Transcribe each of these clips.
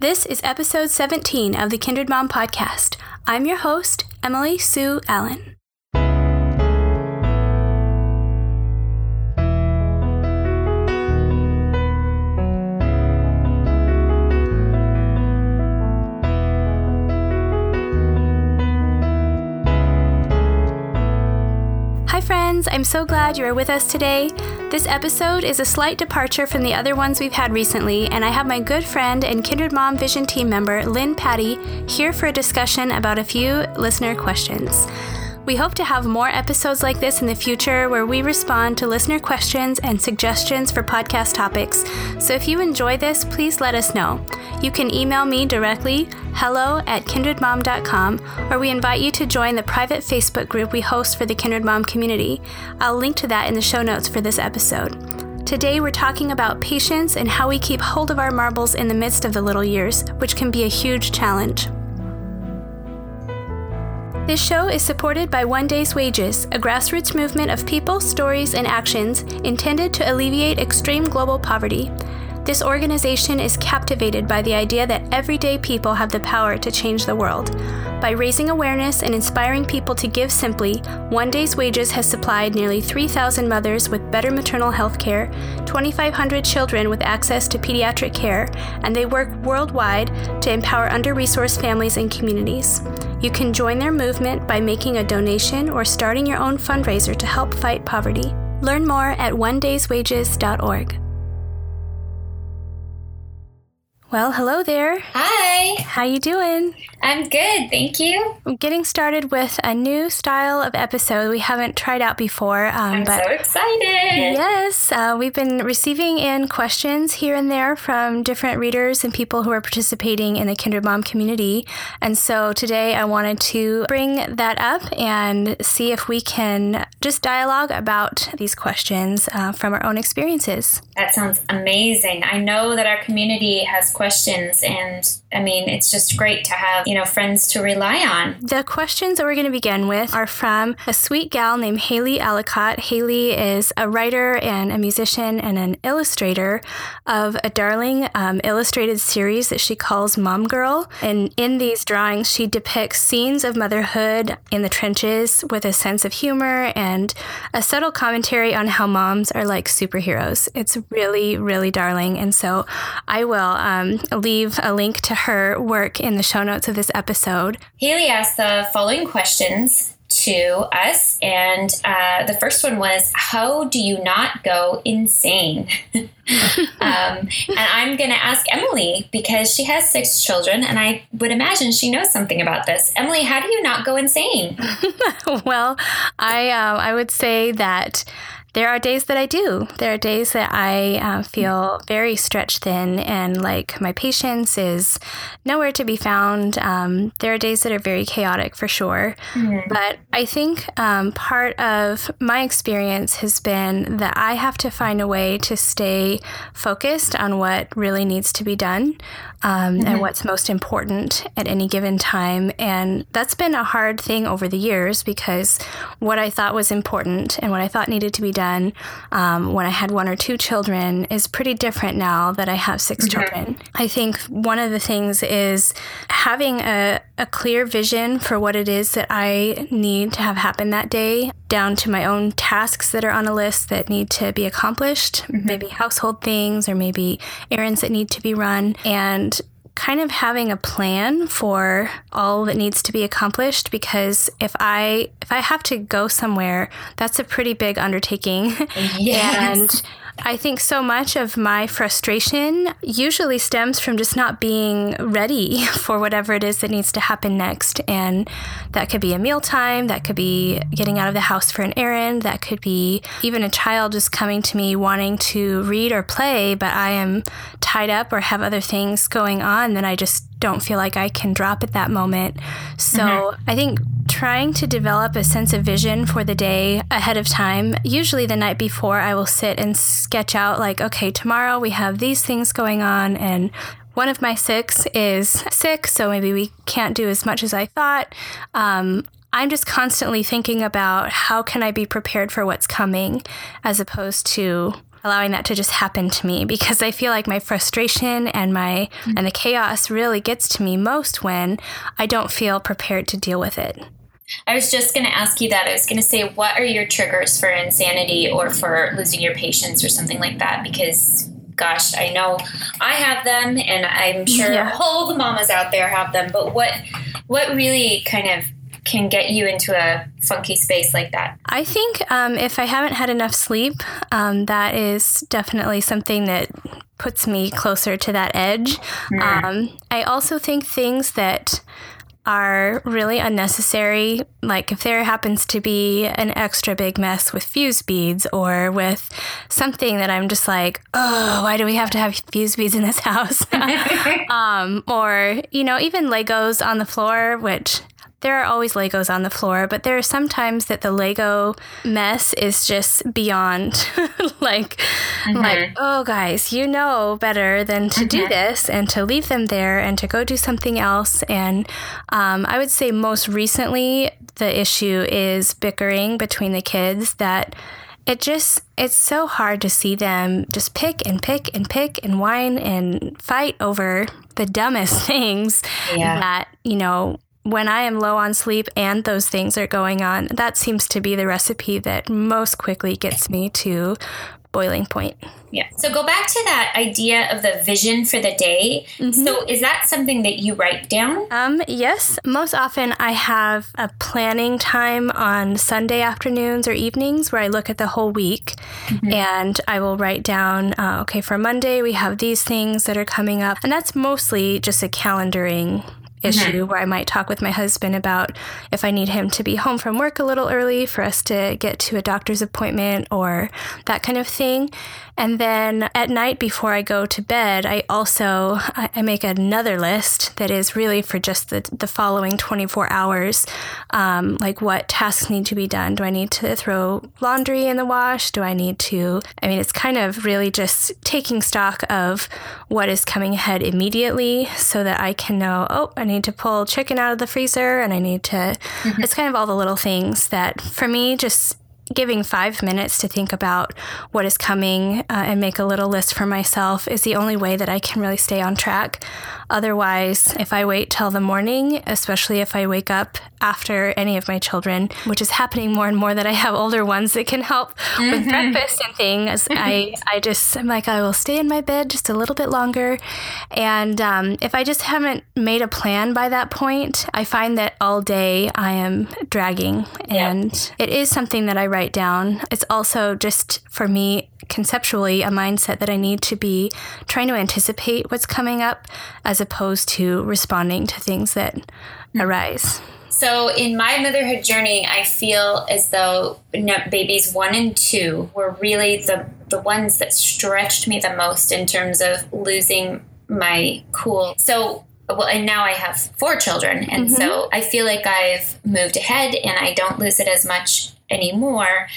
This is episode 17 of the Kindred Mom podcast. I'm your host, Emily Sue Allen. I'm so glad you are with us today. This episode is a slight departure from the other ones we've had recently, and I have my good friend and Kindred Mom Vision team member, Lynne Patti, here for a discussion about a few listener questions. We hope to have more episodes like this in the future where we respond to listener questions and suggestions for podcast topics. So if you enjoy this, please let us know. You can email me directly, hello at kindredmom.com, or we invite you to join the private Facebook group we host for the Kindred Mom community. I'll link to that in the show notes for this episode. Today, we're talking about patience and how we keep hold of our marbles in the midst of the little years, which can be a huge challenge. This show is supported by One Day's Wages, a grassroots movement of people, stories, and actions intended to alleviate extreme global poverty. This organization is captivated by the idea that everyday people have the power to change the world. By raising awareness and inspiring people to give simply, One Day's Wages has supplied nearly 3,000 mothers with better maternal health care, 2,500 children with access to pediatric care, and they work worldwide to empower under resourced families and communities. You can join their movement by making a donation or starting your own fundraiser to help fight poverty. Learn more at onedayswages.org. Well, hello there. Hi. How you doing? I'm good, thank you. I'm getting started with a new style of episode we haven't tried out before. Um, I'm but so excited. Yes, uh, we've been receiving in questions here and there from different readers and people who are participating in the Kindred Mom community. And so today I wanted to bring that up and see if we can just dialogue about these questions uh, from our own experiences. That sounds amazing. I know that our community has questions, and I mean, it's just great to have, you know, friends to rely on. The questions that we're going to begin with are from a sweet gal named Haylie Allcott. Haylie is a writer and a musician and an illustrator of a darling um, illustrated series that she calls Mom Girl. And in these drawings, she depicts scenes of motherhood in the trenches with a sense of humor and a subtle commentary on how moms are like superheroes. It's really, really darling. And so I will um, leave a link to her work in the show notes of this episode. Haylie asked the following questions to us, and uh, the first one was, "How do you not go insane?" um, and I'm going to ask Emily because she has six children, and I would imagine she knows something about this. Emily, how do you not go insane? well, I uh, I would say that there are days that I do. There are days that I uh, feel very stretched thin and like my patience is nowhere to be found. Um, there are days that are very chaotic for sure. Mm-hmm. But I think um, part of my experience has been that I have to find a way to stay focused on what really needs to be done um, mm-hmm. and what's most important at any given time. And that's been a hard thing over the years because what I thought was important and what I thought needed to be done um, when I had one or two children is pretty different now that I have 6 mm-hmm. children. I think one of the things is having a, a clear vision for what it is that I need to have happen that day, down to my own tasks that are on a list that need to be accomplished, mm-hmm. maybe household things or maybe errands that need to be run. And and kind of having a plan for all that needs to be accomplished because if I if I have to go somewhere, that's a pretty big undertaking. Yes. and I think so much of my frustration usually stems from just not being ready for whatever it is that needs to happen next. And that could be a mealtime, that could be getting out of the house for an errand, that could be even a child just coming to me wanting to read or play, but I am tied up or have other things going on, then I just don't feel like I can drop at that moment. So mm-hmm. I think trying to develop a sense of vision for the day ahead of time, usually the night before, I will sit and sketch out, like, okay, tomorrow we have these things going on, and one of my six is sick, so maybe we can't do as much as I thought. Um, I'm just constantly thinking about how can I be prepared for what's coming as opposed to allowing that to just happen to me because I feel like my frustration and my mm-hmm. and the chaos really gets to me most when I don't feel prepared to deal with it. I was just going to ask you that. I was going to say, what are your triggers for insanity or for losing your patience or something like that? Because, gosh, I know I have them, and I'm sure yeah. all the mamas out there have them. But what, what really kind of can get you into a funky space like that? I think um, if I haven't had enough sleep, um, that is definitely something that puts me closer to that edge. Mm. Um, I also think things that are really unnecessary. Like if there happens to be an extra big mess with fuse beads or with something that I'm just like, oh, why do we have to have fuse beads in this house? um, or, you know, even Legos on the floor, which there are always Legos on the floor, but there are sometimes that the Lego mess is just beyond like mm-hmm. like oh guys, you know better than to mm-hmm. do this and to leave them there and to go do something else. And um, I would say most recently the issue is bickering between the kids that it just it's so hard to see them just pick and pick and pick and whine and fight over the dumbest things yeah. that you know when I am low on sleep and those things are going on, that seems to be the recipe that most quickly gets me to boiling point. Yeah. So go back to that idea of the vision for the day. Mm-hmm. So is that something that you write down? Um, yes. Most often I have a planning time on Sunday afternoons or evenings where I look at the whole week mm-hmm. and I will write down, uh, okay, for Monday we have these things that are coming up. And that's mostly just a calendaring issue mm-hmm. where I might talk with my husband about if I need him to be home from work a little early for us to get to a doctor's appointment or that kind of thing. And then at night before I go to bed, I also I make another list that is really for just the, the following 24 hours, um, like what tasks need to be done. Do I need to throw laundry in the wash? Do I need to? I mean, it's kind of really just taking stock of what is coming ahead immediately so that I can know, oh, I need to pull chicken out of the freezer and I need to. Mm-hmm. It's kind of all the little things that for me just giving five minutes to think about what is coming uh, and make a little list for myself is the only way that I can really stay on track. Otherwise, if I wait till the morning, especially if I wake up after any of my children, which is happening more and more that I have older ones that can help mm-hmm. with breakfast and things, I, I just, I'm like, I will stay in my bed just a little bit longer. And um, if I just haven't made a plan by that point, I find that all day I am dragging. And yep. it is something that I write down. It's also just for me conceptually a mindset that I need to be trying to anticipate what's coming up as opposed to responding to things that mm-hmm. arise. So, in my motherhood journey, I feel as though babies one and two were really the, the ones that stretched me the most in terms of losing my cool. So, well, and now I have four children. And mm-hmm. so I feel like I've moved ahead and I don't lose it as much anymore.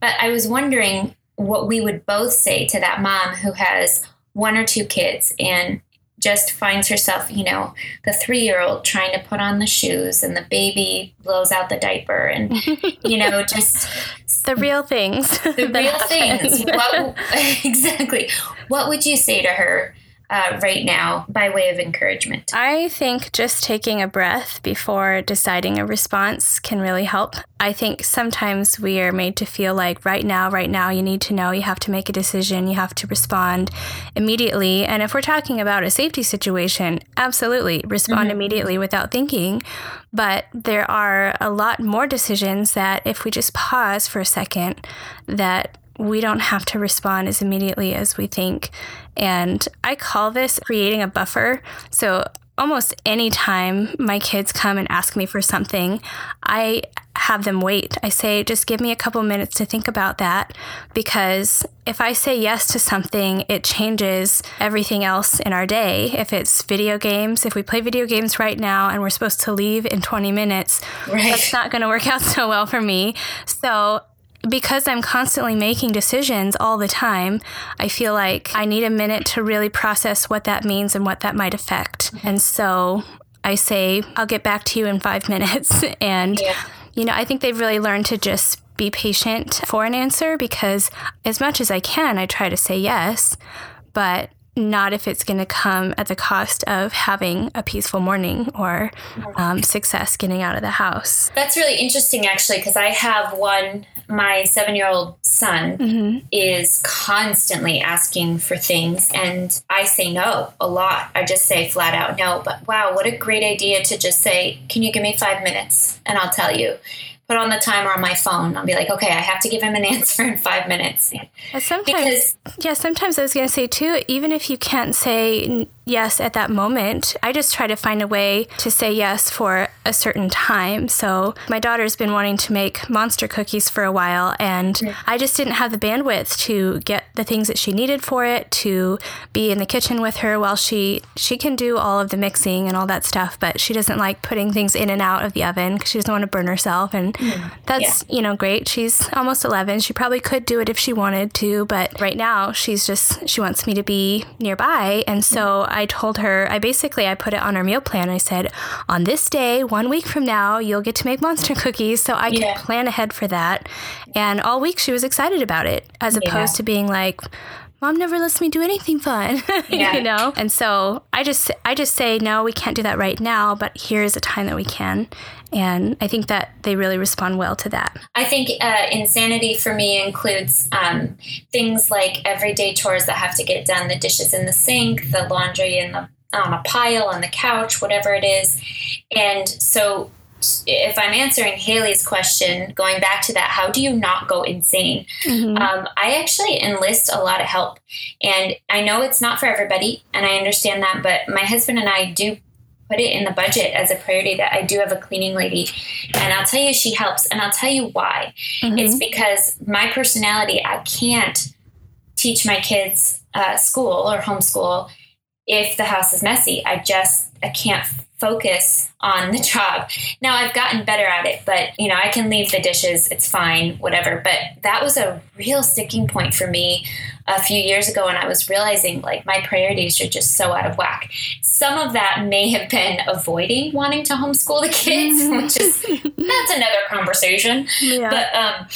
But I was wondering what we would both say to that mom who has one or two kids and just finds herself, you know, the three year old trying to put on the shoes and the baby blows out the diaper and, you know, just the real things. The real happen. things. What, exactly. What would you say to her uh, right now by way of encouragement? I think just taking a breath before deciding a response can really help. I think sometimes we are made to feel like right now, right now, you need to know, you have to make a decision, you have to respond immediately. And if we're talking about a safety situation, absolutely respond mm-hmm. immediately without thinking. But there are a lot more decisions that if we just pause for a second, that we don't have to respond as immediately as we think. And I call this creating a buffer. So almost any time my kids come and ask me for something, I have them wait. I say, just give me a couple minutes to think about that because if I say yes to something, it changes everything else in our day. If it's video games, if we play video games right now and we're supposed to leave in 20 minutes, right. that's not going to work out so well for me. So because I'm constantly making decisions all the time, I feel like I need a minute to really process what that means and what that might affect. And so I say, I'll get back to you in five minutes. And, yeah. you know, I think they've really learned to just be patient for an answer because as much as I can, I try to say yes, but not if it's going to come at the cost of having a peaceful morning or um, success getting out of the house. That's really interesting, actually, because I have one. My seven year old son mm-hmm. is constantly asking for things, and I say no a lot. I just say flat out no. But wow, what a great idea to just say, Can you give me five minutes? And I'll tell you put on the timer on my phone. I'll be like, okay, I have to give him an answer in five minutes. Sometimes, because, yeah, sometimes I was going to say too, even if you can't say yes at that moment. I just try to find a way to say yes for a certain time. So my daughter's been wanting to make monster cookies for a while, and mm. I just didn't have the bandwidth to get the things that she needed for it, to be in the kitchen with her while she she can do all of the mixing and all that stuff, but she doesn't like putting things in and out of the oven because she doesn't want to burn herself. And mm. that's yeah. you know great. She's almost 11. She probably could do it if she wanted to, but right now she's just she wants me to be nearby, and so. Mm. I told her, I basically I put it on our meal plan. I said, on this day, one week from now, you'll get to make monster cookies, so I yeah. can plan ahead for that. And all week she was excited about it, as opposed yeah. to being like, mom never lets me do anything fun yeah. you know? And so i just i just say no we can't do that right now but here's a time that we can. And i think that they really respond well to that. I think uh, insanity for me includes um, things like everyday chores that have to get done the dishes in the sink the laundry in the on a pile on the couch whatever it is. And so if I'm answering Haylie's question, going back to that, how do you not go insane? Mm-hmm. Um, I actually enlist a lot of help. And I know it's not for everybody, and I understand that, but my husband and I do put it in the budget as a priority that I do have a cleaning lady. And I'll tell you, she helps. And I'll tell you why. Mm-hmm. It's because my personality, I can't teach my kids uh, school or homeschool if the house is messy. I just, I can't focus on the job. Now I've gotten better at it, but you know, I can leave the dishes, it's fine, whatever. But that was a real sticking point for me a few years ago and I was realizing like my priorities are just so out of whack. Some of that may have been avoiding wanting to homeschool the kids, mm-hmm. which is that's another conversation. Yeah. But um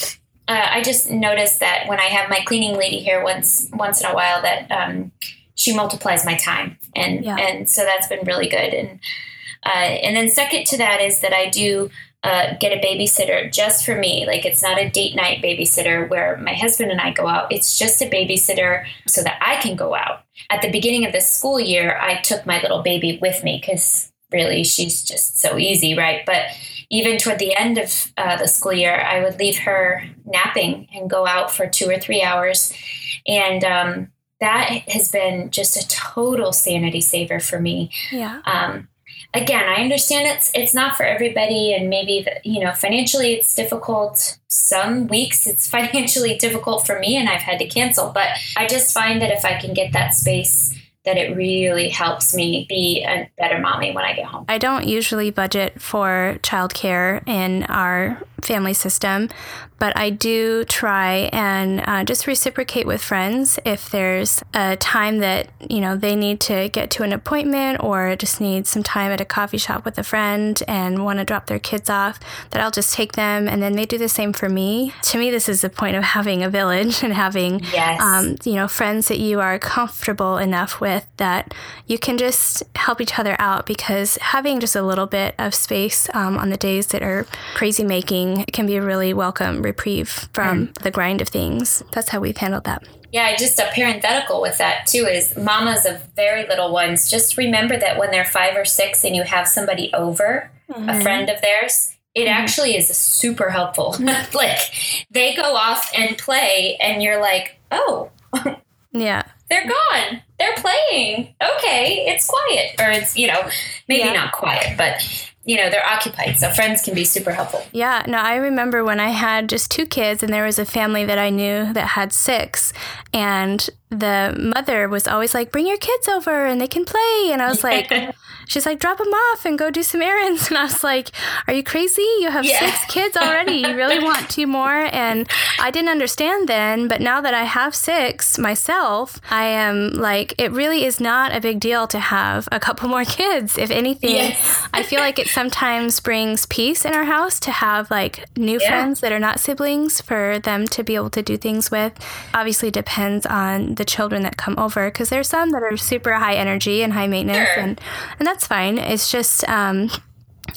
uh, I just noticed that when I have my cleaning lady here once once in a while that um, she multiplies my time and yeah. and so that's been really good and uh, and then second to that is that I do uh, get a babysitter just for me. Like it's not a date night babysitter where my husband and I go out. It's just a babysitter so that I can go out. At the beginning of the school year, I took my little baby with me because really she's just so easy, right? But even toward the end of uh, the school year, I would leave her napping and go out for two or three hours. And um, that has been just a total sanity saver for me. Yeah. Um, again, I understand it's it's not for everybody, and maybe the, you know financially it's difficult. Some weeks it's financially difficult for me, and I've had to cancel. But I just find that if I can get that space that it really helps me be a better mommy when I get home. I don't usually budget for childcare in our family system, but I do try and uh, just reciprocate with friends if there's a time that you know they need to get to an appointment or just need some time at a coffee shop with a friend and want to drop their kids off. That I'll just take them, and then they do the same for me. To me, this is the point of having a village and having yes. um, you know friends that you are comfortable enough with that you can just help each other out because having just a little bit of space um, on the days that are crazy making can be a really welcome reprieve from mm. the grind of things. That's how we've handled that. Yeah, just a parenthetical with that too is mamas of very little ones. Just remember that when they're five or six and you have somebody over, mm-hmm. a friend of theirs, it mm-hmm. actually is super helpful. like they go off and play, and you're like, oh, yeah, they're gone. They're playing. Okay, it's quiet, or it's you know maybe yeah. not quiet, but you know they're occupied so friends can be super helpful. Yeah no i remember when i had just two kids and there was a family that i knew that had six and the mother was always like bring your kids over and they can play and i was like she's like drop them off and go do some errands and i was like are you crazy you have yeah. six kids already you really want two more and i didn't understand then but now that i have six myself i am like like it really is not a big deal to have a couple more kids. If anything, yes. I feel like it sometimes brings peace in our house to have like new yeah. friends that are not siblings for them to be able to do things with. Obviously, depends on the children that come over because there's some that are super high energy and high maintenance, sure. and and that's fine. It's just um,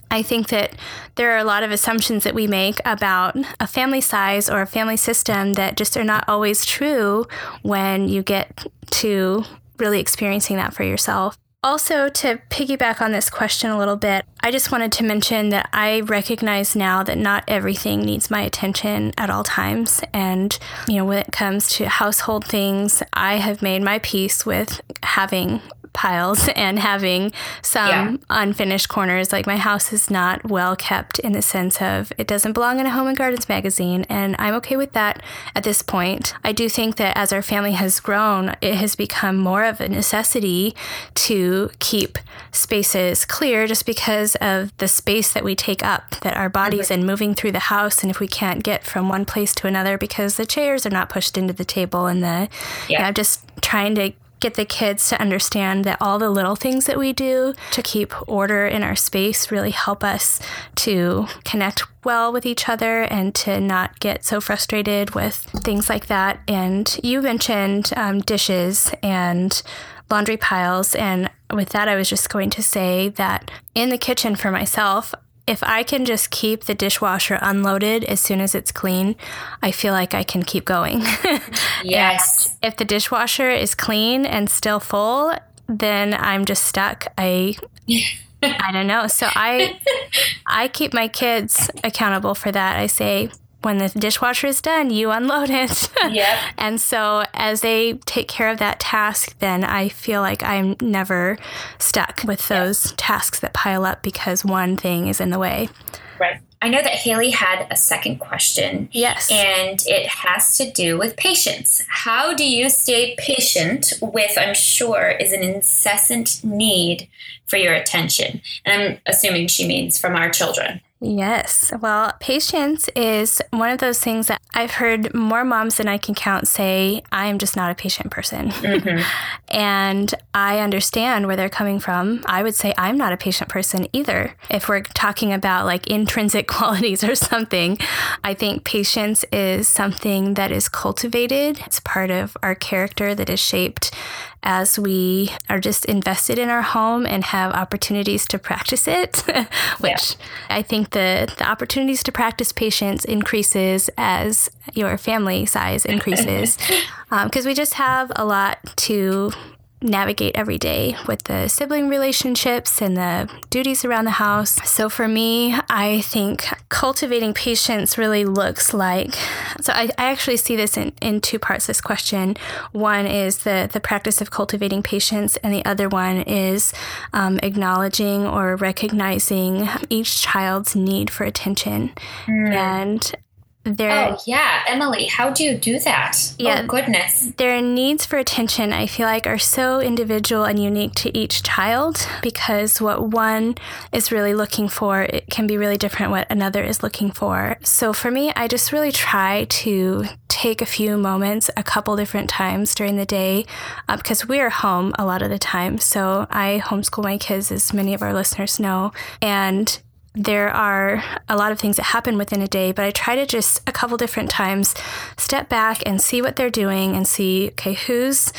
I think that there are a lot of assumptions that we make about a family size or a family system that just are not always true when you get to really experiencing that for yourself. Also, to piggyback on this question a little bit, I just wanted to mention that I recognize now that not everything needs my attention at all times. And, you know, when it comes to household things, I have made my peace with having piles and having some yeah. unfinished corners. Like my house is not well kept in the sense of it doesn't belong in a home and gardens magazine, and I'm okay with that at this point. I do think that as our family has grown, it has become more of a necessity to keep spaces clear just because of the space that we take up, that our bodies mm-hmm. and moving through the house, and if we can't get from one place to another because the chairs are not pushed into the table and the yeah. you know, just trying to get the kids to understand that all the little things that we do to keep order in our space really help us to connect well with each other and to not get so frustrated with things like that. And you mentioned um, dishes and laundry piles. And with that, I was just going to say that in the kitchen for myself, if I can just keep the dishwasher unloaded as soon as it's clean, I feel like I can keep going. yes. if the dishwasher is clean and still full, then I'm just stuck. I I don't know. So I I keep my kids accountable for that. I say, when the dishwasher is done, you unload it. Yep. and so as they take care of that task, then I feel like I'm never stuck with those yep. tasks that pile up because one thing is in the way. Right. I know that Haylie had a second question. Yes. And it has to do with patience. How do you stay patient with, I'm sure, is an incessant need for your attention? And I'm assuming she means from our children. Yes. Well, patience is one of those things that I've heard more moms than I can count say, I am just not a patient person. Mm-hmm. and I understand where they're coming from. I would say I'm not a patient person either. If we're talking about like intrinsic qualities or something, I think patience is something that is cultivated. It's part of our character that is shaped as we are just invested in our home and have opportunities to practice it, which yeah. I think the, the opportunities to practice patience increases as your family size increases because um, we just have a lot to navigate every day with the sibling relationships and the duties around the house. So for me, I think cultivating patience really looks like so I, I actually see this in, in two parts this question. One is the the practice of cultivating patience, and the other one is um, acknowledging or recognizing each child's need for attention. Mm. And their oh yeah emily how do you do that? Yeah. oh, goodness. Their needs for attention i feel like are so individual and unique to each child because what one is really looking for it can be really different what another is looking for. So for me i just really try to take a few moments a couple different times during the day uh, because we're home a lot of the time. So i homeschool my kids as many of our listeners know and there are a lot of things that happen within a day, but I try to just a couple different times step back and see what they're doing and see, okay, who's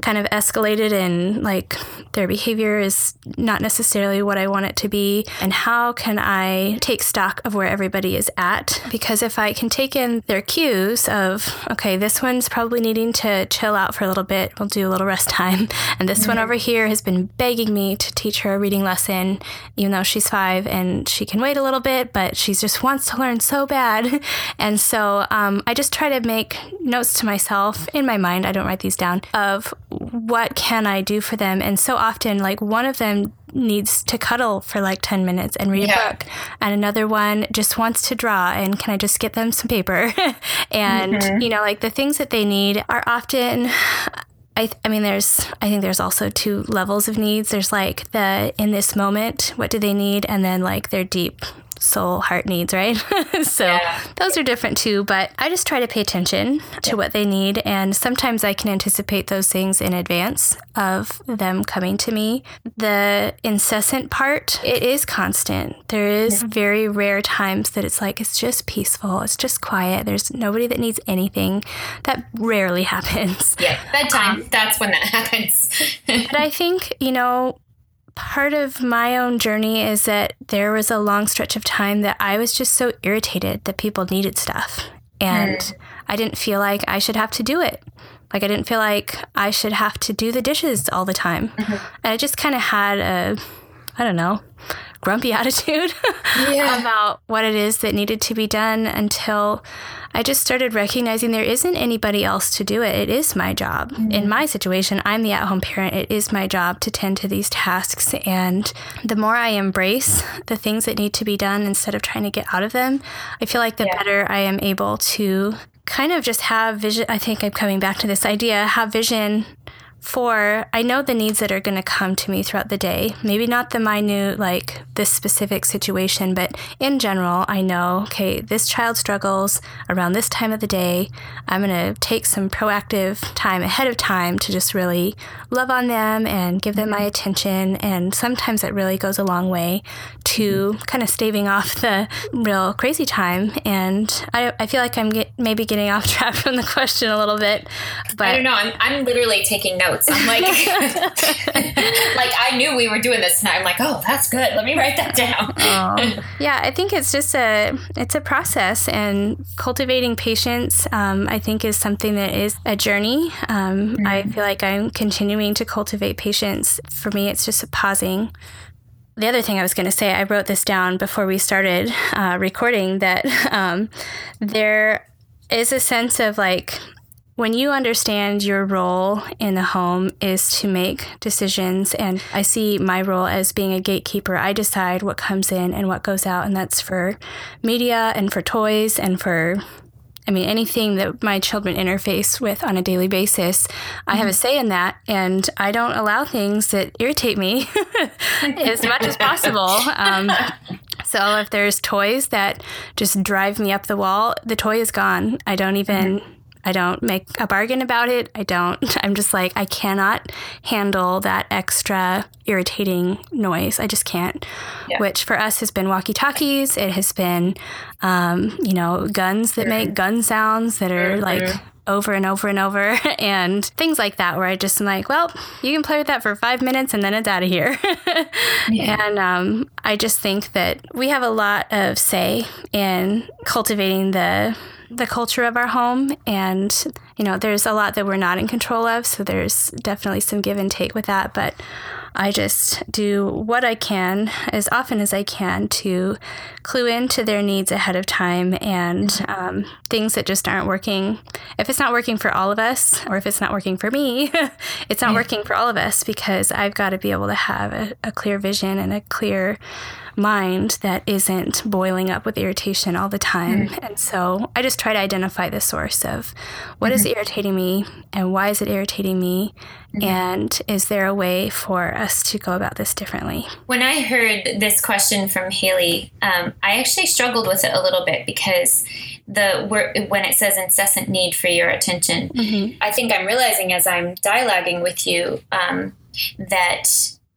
kind of escalated and like their behavior is not necessarily what I want it to be, and how can I take stock of where everybody is at? Because if I can take in their cues of, okay, this one's probably needing to chill out for a little bit, we'll do a little rest time, and this mm-hmm. one over here has been begging me to teach her a reading lesson, even though she's five and she can wait a little bit, but she just wants to learn so bad. And so um, I just try to make notes to myself in my mind, I don't write these down, of what can I do for them. And so often, like one of them needs to cuddle for like 10 minutes and read yeah. a book and another one just wants to draw and can i just get them some paper and mm-hmm. you know like the things that they need are often I, I mean there's i think there's also two levels of needs. There's like the in this moment what do they need? And then like their deep soul heart needs, right? so yeah. those are different too. But I just try to pay attention to yeah. what they need. And sometimes I can anticipate those things in advance of them coming to me. The incessant part, it is constant. There is yeah. very rare times that it's like, it's just peaceful, it's just quiet. There's nobody that needs anything. That rarely happens. Yeah, bedtime, um, that's when that happens. but I think, you know, part of my own journey is that there was a long stretch of time that I was just so irritated that people needed stuff. And mm. I didn't feel like I should have to do it. Like I didn't feel like I should have to do the dishes all the time. Mm-hmm. And I just kind of had a, I don't know, grumpy attitude yeah. about what it is that needed to be done until I just started recognizing there isn't anybody else to do it. It is my job. Mm-hmm. In my situation, I'm the at home parent. It is my job to tend to these tasks. And the more I embrace the things that need to be done instead of trying to get out of them, I feel like the yeah. better I am able to kind of just have vision. I think I'm coming back to this idea have vision for I know the needs that are going to come to me throughout the day. Maybe not the minute, like this specific situation, but in general, I know, okay, this child struggles around this time of the day. I'm going to take some proactive time ahead of time to just really love on them and give them my mm-hmm. attention. And sometimes that really goes a long way to mm-hmm. kind of staving off the real crazy time. And I, I feel like I'm get, maybe getting off track from the question a little bit. But I don't know. I'm, I'm literally taking notes notes. I'm like, like I knew we were doing this, and I'm like, oh, that's good. Let me write that down. oh. Yeah, I think it's just a it's a process, and cultivating patience, um, I think, is something that is a journey. Um, mm-hmm. I feel like I'm continuing to cultivate patience. For me, it's just a pausing the other thing I was going to say, I wrote this down before we started uh, recording that um, there is a sense of like when you understand your role in the home is to make decisions, and I see my role as being a gatekeeper, I decide what comes in and what goes out, and that's for media and for toys and for I mean, anything that my children interface with on a daily basis, I have a say in that, and I don't allow things that irritate me as much as possible. Um, so if there's toys that just drive me up the wall, the toy is gone. I don't even. Mm-hmm I don't make a bargain about it. I don't, I'm just like, I cannot handle that extra irritating noise. I just can't. Yeah. Which for us has been walkie talkies. It has been, um, you know, guns that make gun sounds that are like over and over and over and things like that where I just am like, well, you can play with that for five minutes and then it's out of here. yeah. And um, I just think that we have a lot of say in cultivating the the culture of our home and you know there's a lot that we're not in control of so there's definitely some give and take with that but i just do what i can as often as i can to clue into their needs ahead of time and um, things that just aren't working. If it's not working for all of us or if it's not working for me it's not working for all of us because i've got to be able to have a, a clear vision and a clear mind that isn't boiling up with irritation all the time. Mm-hmm. And so I just try to identify the source of what mm-hmm. is irritating me and why is it irritating me? Mm-hmm. And is there a way for us to go about this differently? When I heard this question from Haylie, um, I actually struggled with it a little bit because the when it says incessant need for your attention, mm-hmm. I think I'm realizing as I'm dialoguing with you um, that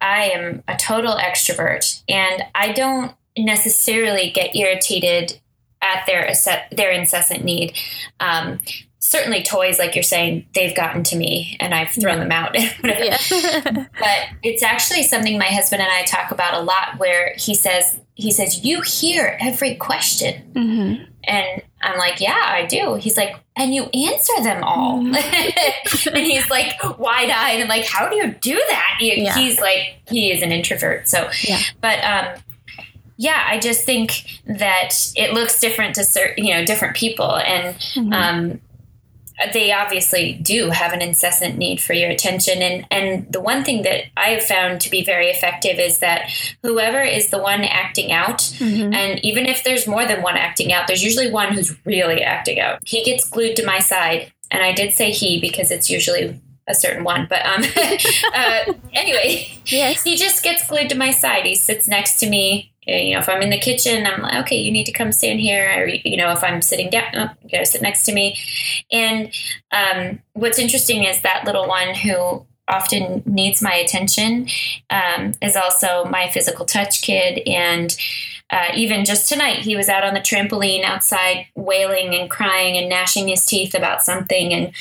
I am a total extrovert and I don't necessarily get irritated at their their incessant need. Um, certainly toys like you're saying they've gotten to me and i've thrown them out but it's actually something my husband and i talk about a lot where he says he says you hear every question mm-hmm. and i'm like yeah i do he's like and you answer them all. Mm-hmm. and he's like wide eyed and like, how do you do that? He, yeah. He's like, he is an introvert. So, yeah. but, um, yeah, I just think that it looks different to certain, you know, different people. And, mm-hmm. um, they obviously do have an incessant need for your attention. And and the one thing that i have found to be very effective is that whoever is the one acting out mm-hmm. and even if there's more than one acting out there's usually one who's really acting out. He gets glued to my side and i did say he because it's usually a certain one but um uh, anyway yes. he just gets glued to my side. He sits next to me you know, if I'm in the kitchen, I'm like, okay, you need to come stand here. Or, you know, if I'm sitting down, oh, you got to sit next to me. And um, what's interesting is that little one who often needs my attention um, is also my physical touch kid. And uh, even just tonight, he was out on the trampoline outside, wailing and crying and gnashing his teeth about something. And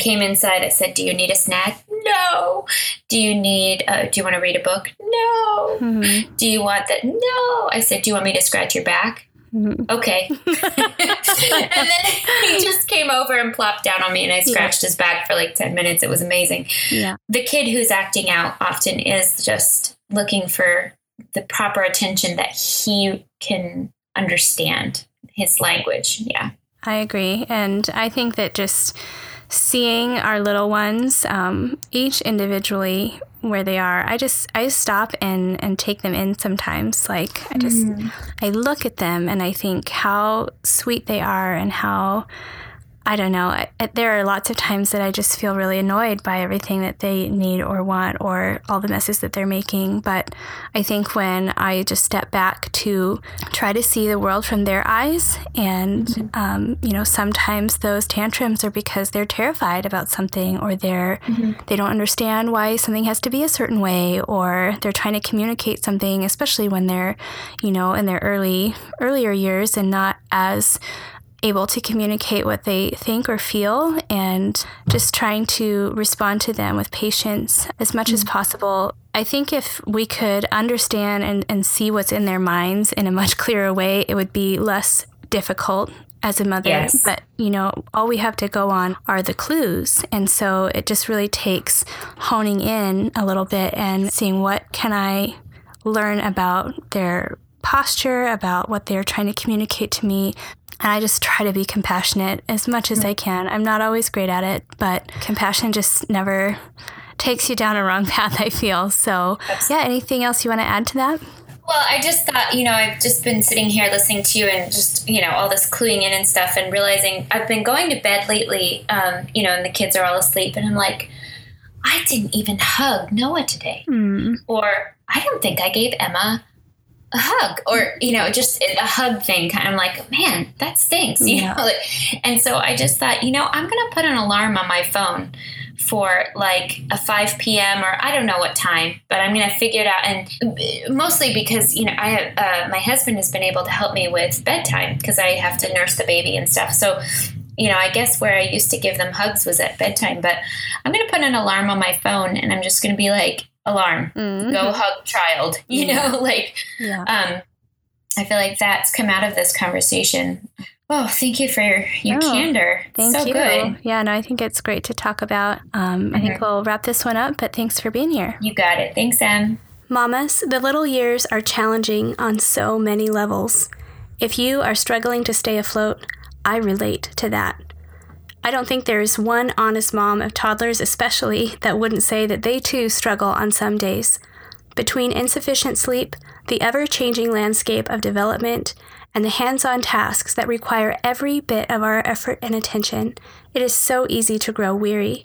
came inside. I said, "Do you need a snack? No. Do you need? Uh, do you want to read a book? No. Mm-hmm. Do you want that? No. I said, "Do you want me to scratch your back?" Mm-hmm. Okay. and then he just came over and plopped down on me, and I scratched yeah. his back for like ten minutes. It was amazing. Yeah. The kid who's acting out often is just looking for the proper attention that he can understand his language. Yeah. I agree, and I think that just seeing our little ones, um, each individually where they are, I just I stop and and take them in sometimes. Like I just mm. I look at them and I think how sweet they are and how I don't know. I, there are lots of times that I just feel really annoyed by everything that they need or want or all the messes that they're making. But I think when I just step back to try to see the world from their eyes, and, mm-hmm. um, you know, sometimes those tantrums are because they're terrified about something or they're, mm-hmm. they don't understand why something has to be a certain way or they're trying to communicate something, especially when they're, you know, in their early, earlier years and not as able to communicate what they think or feel and just trying to respond to them with patience as much mm-hmm. as possible. I think if we could understand and, and see what's in their minds in a much clearer way, it would be less difficult as a mother. Yes. But, you know, all we have to go on are the clues. And so it just really takes honing in a little bit and seeing what can I learn about their posture, about what they're trying to communicate to me, and I just try to be compassionate as much as I can. I'm not always great at it, but compassion just never takes you down a wrong path, I feel. So, yeah, anything else you want to add to that? Well, I just thought, you know, I've just been sitting here listening to you and just, you know, all this cluing in and stuff and realizing I've been going to bed lately, um, you know, and the kids are all asleep. And I'm like, I didn't even hug Noah today. Mm. Or I don't think I gave Emma a hug or you know just a hug thing kind of like man that stinks you yeah. know and so i just thought you know i'm gonna put an alarm on my phone for like a 5 p.m or i don't know what time but i'm gonna figure it out and mostly because you know i have uh, my husband has been able to help me with bedtime because i have to nurse the baby and stuff so you know, I guess where I used to give them hugs was at bedtime, but I'm going to put an alarm on my phone and I'm just going to be like, alarm mm-hmm. go hug child you yeah. know like yeah. um i feel like that's come out of this conversation oh thank you for your, your oh, candor thank so you good yeah no i think it's great to talk about um mm-hmm. i think mm-hmm. we'll wrap this one up but thanks for being here you got it thanks em mamas the little years are challenging on so many levels if you are struggling to stay afloat i relate to that I don't think there is one honest mom of toddlers, especially, that wouldn't say that they too struggle on some days. Between insufficient sleep, the ever changing landscape of development, and the hands on tasks that require every bit of our effort and attention, it is so easy to grow weary.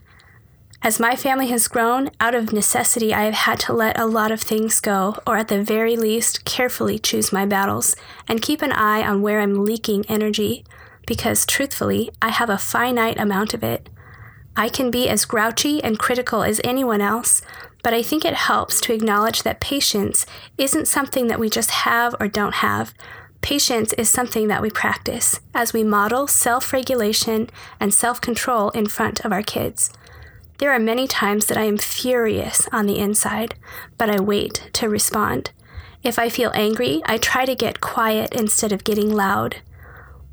As my family has grown, out of necessity, I have had to let a lot of things go, or at the very least, carefully choose my battles and keep an eye on where I'm leaking energy because truthfully, I have a finite amount of it. I can be as grouchy and critical as anyone else, but I think it helps to acknowledge that patience isn't something that we just have or don't have. Patience is something that we practice as we model self regulation and self control in front of our kids. There are many times that I am furious on the inside, but I wait to respond. If I feel angry, I try to get quiet instead of getting loud.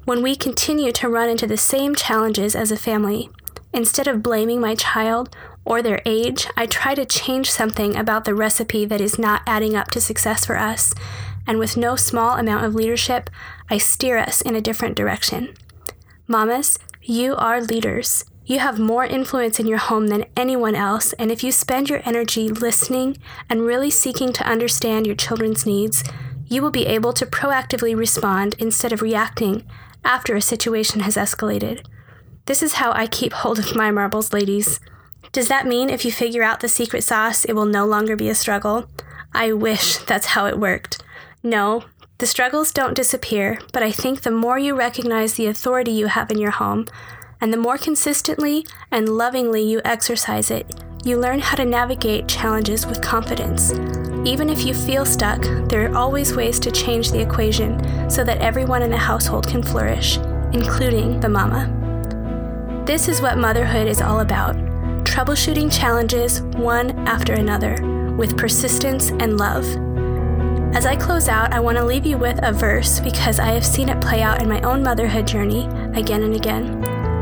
When we continue to run into the same challenges as a family, instead of blaming my child or their age, I try to change something about the recipe that is not adding up to success for us. And with no small amount of leadership, I steer us in a different direction. Mamas, you are leaders. You have more influence in your home than anyone else, and if you spend your energy listening and really seeking to understand your children's needs, you will be able to proactively respond instead of reacting after a situation has escalated. This is how I keep hold of my marbles, ladies. Does that mean if you figure out the secret sauce, it will no longer be a struggle? I wish that's how it worked. No, the struggles don't disappear, but I think the more you recognize the authority you have in your home, and the more consistently and lovingly you exercise it, you learn how to navigate challenges with confidence. Even if you feel stuck, there are always ways to change the equation so that everyone in the household can flourish, including the mama. This is what motherhood is all about troubleshooting challenges one after another with persistence and love. As I close out, I want to leave you with a verse because I have seen it play out in my own motherhood journey again and again.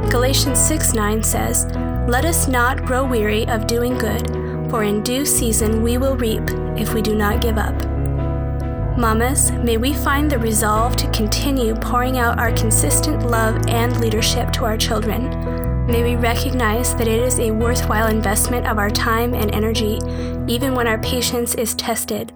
Galatians 6 9 says, Let us not grow weary of doing good, for in due season we will reap if we do not give up. Mamas, may we find the resolve to continue pouring out our consistent love and leadership to our children. May we recognize that it is a worthwhile investment of our time and energy, even when our patience is tested